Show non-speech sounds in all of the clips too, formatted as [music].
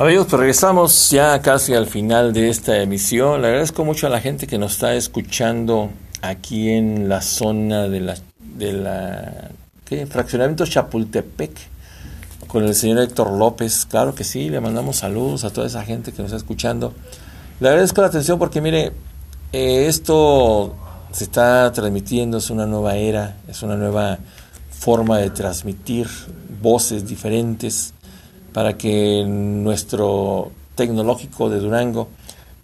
Amigos, pues regresamos ya casi al final de esta emisión. Le agradezco mucho a la gente que nos está escuchando aquí en la zona de la, de la ¿qué? fraccionamiento Chapultepec con el señor Héctor López. Claro que sí, le mandamos saludos a toda esa gente que nos está escuchando. Le agradezco la atención porque mire, eh, esto se está transmitiendo, es una nueva era, es una nueva forma de transmitir voces diferentes para que nuestro tecnológico de Durango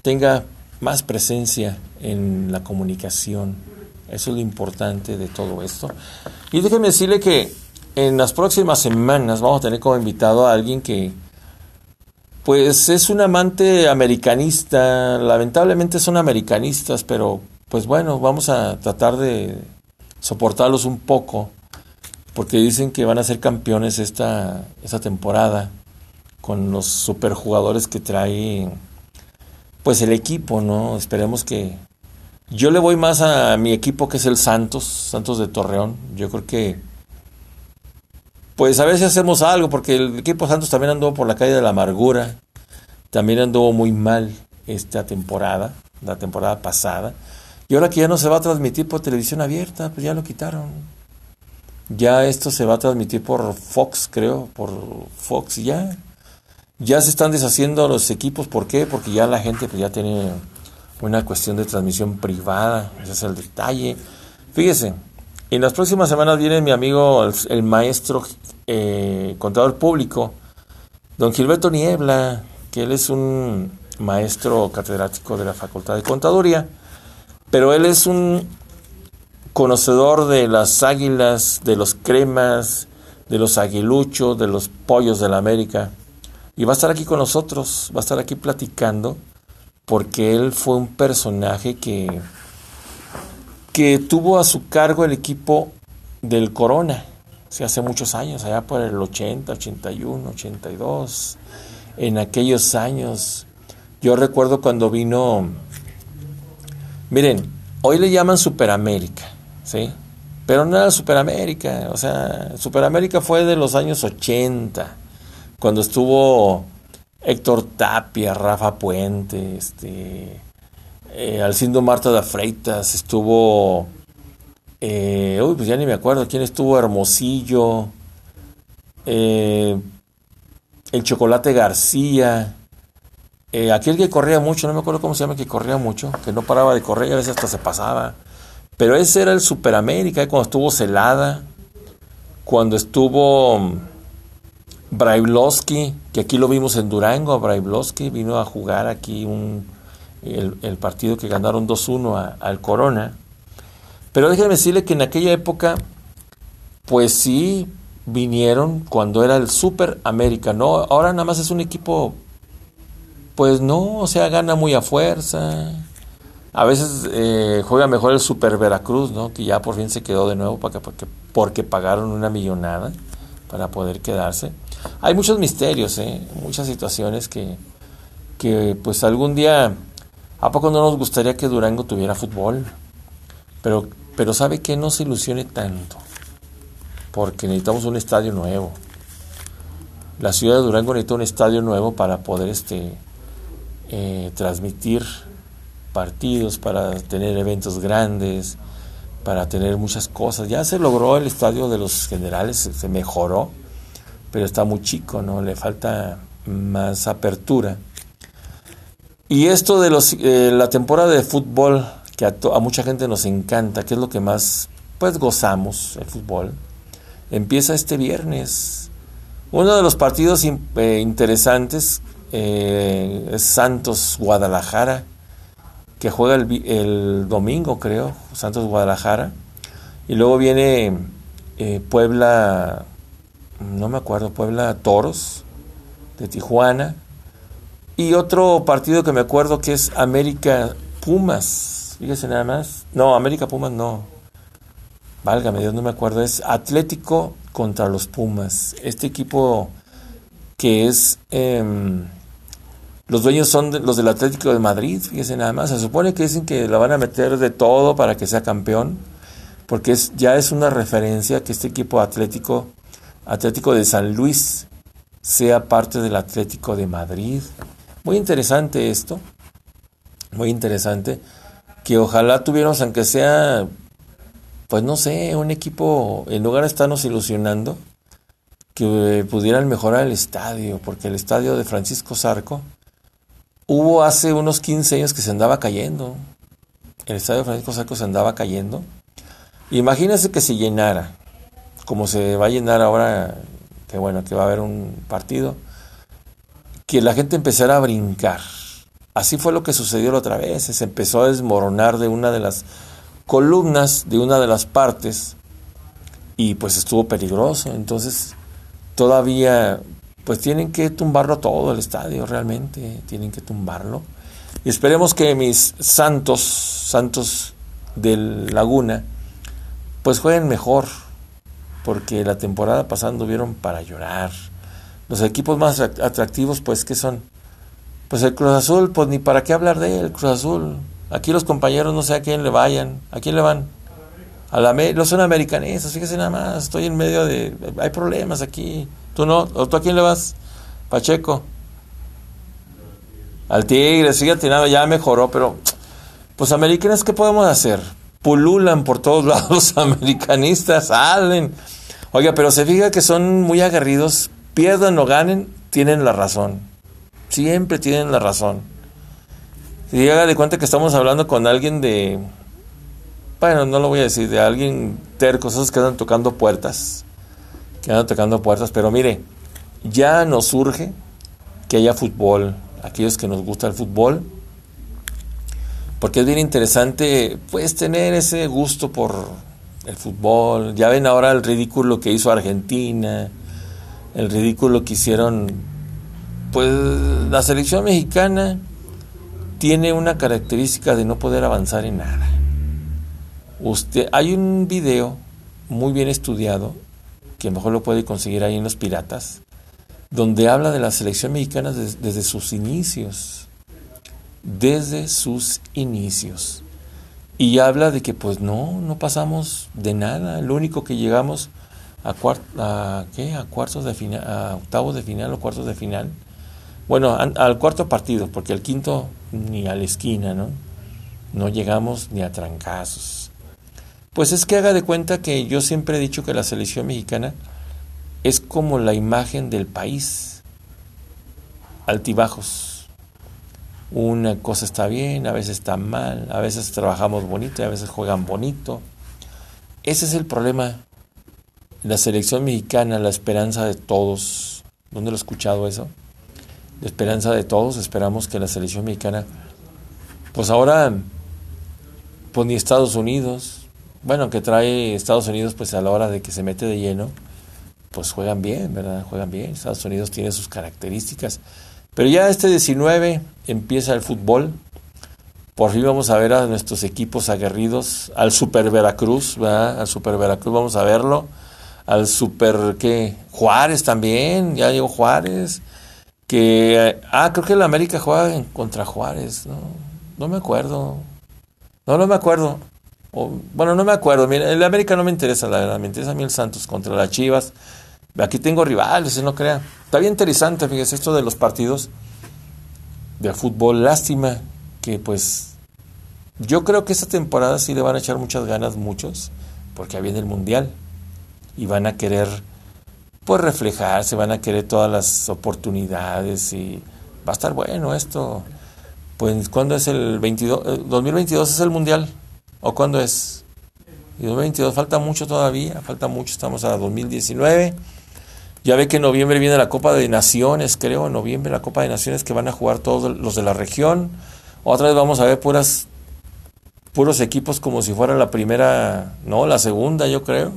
tenga más presencia en la comunicación. Eso es lo importante de todo esto. Y déjeme decirle que en las próximas semanas vamos a tener como invitado a alguien que pues es un amante americanista, lamentablemente son americanistas, pero pues bueno, vamos a tratar de soportarlos un poco, porque dicen que van a ser campeones esta, esta temporada con los superjugadores que trae pues el equipo, ¿no? Esperemos que yo le voy más a mi equipo que es el Santos, Santos de Torreón. Yo creo que pues a ver si hacemos algo, porque el equipo Santos también anduvo por la calle de la amargura, también anduvo muy mal esta temporada, la temporada pasada. Y ahora que ya no se va a transmitir por televisión abierta, pues ya lo quitaron. Ya esto se va a transmitir por Fox, creo, por Fox ya. Ya se están deshaciendo los equipos, ¿por qué? Porque ya la gente pues, ya tiene una cuestión de transmisión privada, ese es el detalle. Fíjese, en las próximas semanas viene mi amigo, el, maestro eh, contador público, don Gilberto Niebla, que él es un maestro catedrático de la Facultad de Contaduría, pero él es un conocedor de las águilas, de los cremas, de los aguiluchos, de los pollos de la América. Y va a estar aquí con nosotros, va a estar aquí platicando, porque él fue un personaje que que tuvo a su cargo el equipo del Corona, hace muchos años, allá por el 80, 81, 82, en aquellos años. Yo recuerdo cuando vino, miren, hoy le llaman Superamérica, ¿sí? Pero no era Superamérica, o sea, Superamérica fue de los años 80, cuando estuvo Héctor Tapia, Rafa Puente, este, eh, Alcindo Marta de Freitas, estuvo, eh, uy, pues ya ni me acuerdo quién estuvo, Hermosillo, eh, el Chocolate García, aquel que corría mucho, no me acuerdo cómo se llama, que corría mucho, que no paraba de correr, a veces hasta se pasaba. Pero ese era el Superamérica, cuando estuvo Celada, cuando estuvo Brailovsky, que aquí lo vimos en Durango, Brailovsky vino a jugar aquí un, el, partido que ganaron 2-1 al Corona. Pero déjeme decirle que en aquella época, pues sí vinieron cuando era el Super América, ¿no? Ahora nada más es un equipo, pues no, o sea, gana muy a fuerza. A veces eh, juega mejor el Super Veracruz, ¿no? Que ya por fin se quedó de nuevo porque, porque, porque pagaron una millonada para poder quedarse. Hay muchos misterios, ¿eh? Muchas situaciones que, que pues algún día ¿A poco no nos gustaría que Durango tuviera fútbol? Pero, pero ¿sabe que No se ilusione tanto. Porque necesitamos un estadio nuevo. La ciudad de Durango necesita un estadio nuevo para poder este, eh, transmitir partidos, para tener eventos grandes, para tener muchas cosas. Ya se logró el estadio de los generales, se mejoró, pero está muy chico, ¿no? Le falta más apertura. Y esto de los, eh, la temporada de fútbol, que a, mucha gente nos encanta, que es lo que más pues gozamos, el fútbol, empieza este viernes. Uno de los partidos eh, interesantes eh, es Santos Guadalajara, que juega el, el, domingo, creo, Santos Guadalajara. Y luego viene Puebla, no me acuerdo, Puebla Toros, de Tijuana. Y otro partido que me acuerdo que es América Pumas. Fíjese nada más. No, América Pumas no. Válgame Dios, no me acuerdo. Es Atlético contra los Pumas. Este equipo que es... Em, los dueños son los del Atlético de Madrid, fíjese nada más. Se supone que dicen que la van a meter de todo para que sea campeón, porque es, ya es una referencia que este equipo atlético, Atlético de San Luis, sea parte del Atlético de Madrid. Muy interesante esto, muy interesante, que ojalá tuviéramos, aunque sea, pues no sé, un equipo, en lugar de estarnos ilusionando, que pudieran mejorar el estadio, porque el estadio de Francisco Zarco hubo hace unos 15 años que se andaba cayendo. El estadio de Francisco Zarco se andaba cayendo. Imagínense que se llenara, como se va a llenar ahora, que bueno, que va a haber un partido, que la gente empezara a brincar. Así fue lo que sucedió la otra vez, se empezó a desmoronar de una de las columnas, de una de las partes, y pues estuvo peligroso. Entonces, todavía, pues tienen que tumbarlo todo el estadio, realmente, tienen que tumbarlo. Y esperemos que mis santos, santos del Laguna, pues jueguen mejor, porque la temporada pasada vieron para llorar. Los equipos más atractivos, pues, ¿qué son? Pues el Cruz Azul, pues ni para qué hablar de él, Cruz Azul. Aquí los compañeros no sé a quién le vayan. ¿A quién le van? A la los son americanistas, fíjese nada más, estoy en medio de... Hay problemas aquí. ¿Tú no? ¿O tú a quién le vas? Pacheco. Al Tigres, fíjate, nada, ya mejoró, pero... Pues americanos, ¿qué podemos hacer? Pululan por todos [laughs] lados los americanistas, salen Oiga, pero se fija que son muy aguerridos, pierdan o ganen, tienen la razón. Siempre tienen la razón. Y haga de cuenta que estamos hablando con alguien de. Bueno, no lo voy a decir, de alguien terco, esos que andan tocando puertas. Que andan tocando puertas, pero mire, ya nos surge que haya fútbol. Aquellos que nos gusta el fútbol, porque es bien interesante pues tener ese gusto por el fútbol. Ya ven ahora el ridículo que hizo Argentina, el ridículo que hicieron. Pues la selección mexicana tiene una característica de no poder avanzar en nada. Usted, hay un video muy bien estudiado, que mejor lo puede conseguir ahí en los piratas, donde habla de la selección mexicana desde sus inicios. Desde sus inicios. Y habla de que pues no, no pasamos de nada, lo único que llegamos a, a, ¿qué? a cuartos de final, a octavos de final o cuartos de final. Bueno, al cuarto partido, porque al quinto ni a la esquina, ¿no? No llegamos ni a trancazos. Pues es que haga de cuenta que yo siempre he dicho que la selección mexicana es como la imagen del país. Altibajos una cosa está bien, a veces está mal, a veces trabajamos bonito y a veces juegan bonito. Ese es el problema. La selección mexicana, la esperanza de todos. ¿Dónde lo he escuchado eso? La esperanza de todos. Esperamos que la selección mexicana, pues ahora, pues ni Estados Unidos, bueno, que trae Estados Unidos, pues a la hora de que se mete de lleno, pues juegan bien, ¿verdad? Juegan bien. Estados Unidos tiene sus características. Pero ya este 19 empieza el fútbol. Por fin vamos a ver a nuestros equipos aguerridos, al Super Veracruz, ¿verdad? Al Super Veracruz vamos a verlo. Al Super, ¿qué? Juárez también, ya llegó Juárez. Que, ah, creo que el América juega contra Juárez, ¿no? No me acuerdo. No, no me acuerdo. bueno, no me acuerdo. Mira, el América no me interesa, la verdad. Me interesa a mí el Santos contra las Chivas. Aquí tengo rivales, no crea. Está bien interesante, fíjese, esto de los partidos de fútbol. Lástima que pues yo creo que esta temporada sí le van a echar muchas ganas muchos, porque viene el Mundial y van a querer pues reflejarse, van a querer todas las oportunidades y va a estar bueno esto. Pues ¿cuándo es el 22 2022 es el Mundial o cuándo es? Y 2022 falta mucho todavía, falta mucho, estamos a 2019 ya ve que en noviembre viene la Copa de Naciones, creo, en noviembre la Copa de Naciones que van a jugar todos los de la región. Otra vez vamos a ver puras puros equipos como si fuera la primera, no, la segunda, yo creo,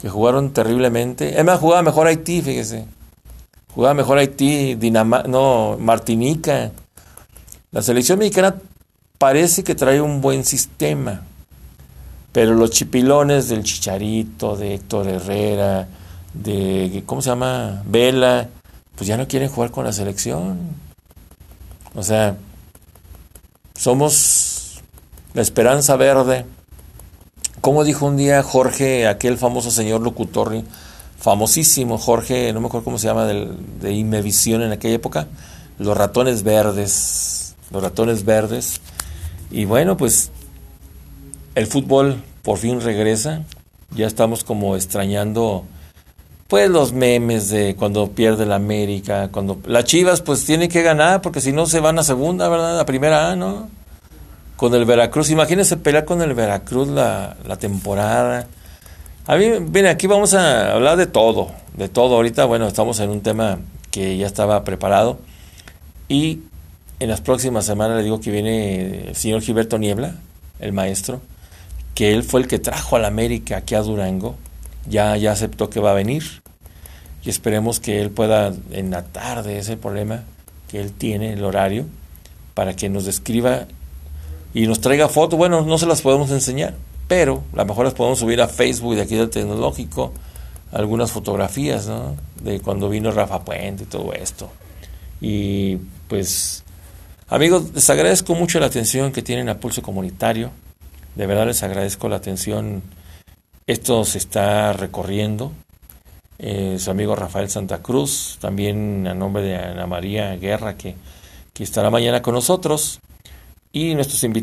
que jugaron terriblemente. Es más, jugaba mejor Haití, fíjese. Jugaba mejor Haití, Dinamá, no, Martinica. La selección mexicana parece que trae un buen sistema, pero los chipilones del Chicharito, de Héctor Herrera, de, ¿cómo se llama? Vela, pues ya no quieren jugar con la selección. O sea, somos la esperanza verde. Como dijo un día Jorge, aquel famoso señor locutor famosísimo Jorge, no me acuerdo cómo se llama, del, de Imevisión en aquella época, los ratones verdes, los ratones verdes. Y bueno, pues el fútbol por fin regresa, ya estamos como extrañando pues los memes de cuando pierde la América, cuando las Chivas pues tienen que ganar porque si no se van a segunda, ¿verdad? A primera ¿no? Con el Veracruz, imagínense pelear con el Veracruz la, la temporada. A mí, miren, aquí vamos a hablar de todo, de todo. Ahorita, bueno, estamos en un tema que ya estaba preparado y en las próximas semanas le digo que viene el señor Gilberto Niebla, el maestro, que él fue el que trajo a la América aquí a Durango ya, ya aceptó que va a venir y esperemos que él pueda en la tarde ese problema que él tiene, el horario, para que nos describa y nos traiga fotos. Bueno, no se las podemos enseñar, pero a lo mejor las podemos subir a Facebook de aquí del tecnológico, algunas fotografías de cuando vino Rafa Puente y todo esto. Y pues, amigos, les agradezco mucho la atención que tienen a Pulso Comunitario. De verdad les agradezco la atención esto se está recorriendo. Eh, su amigo Rafael Santa Cruz, también a nombre de Ana María Guerra, que, que estará mañana con nosotros. Y nuestros invitados.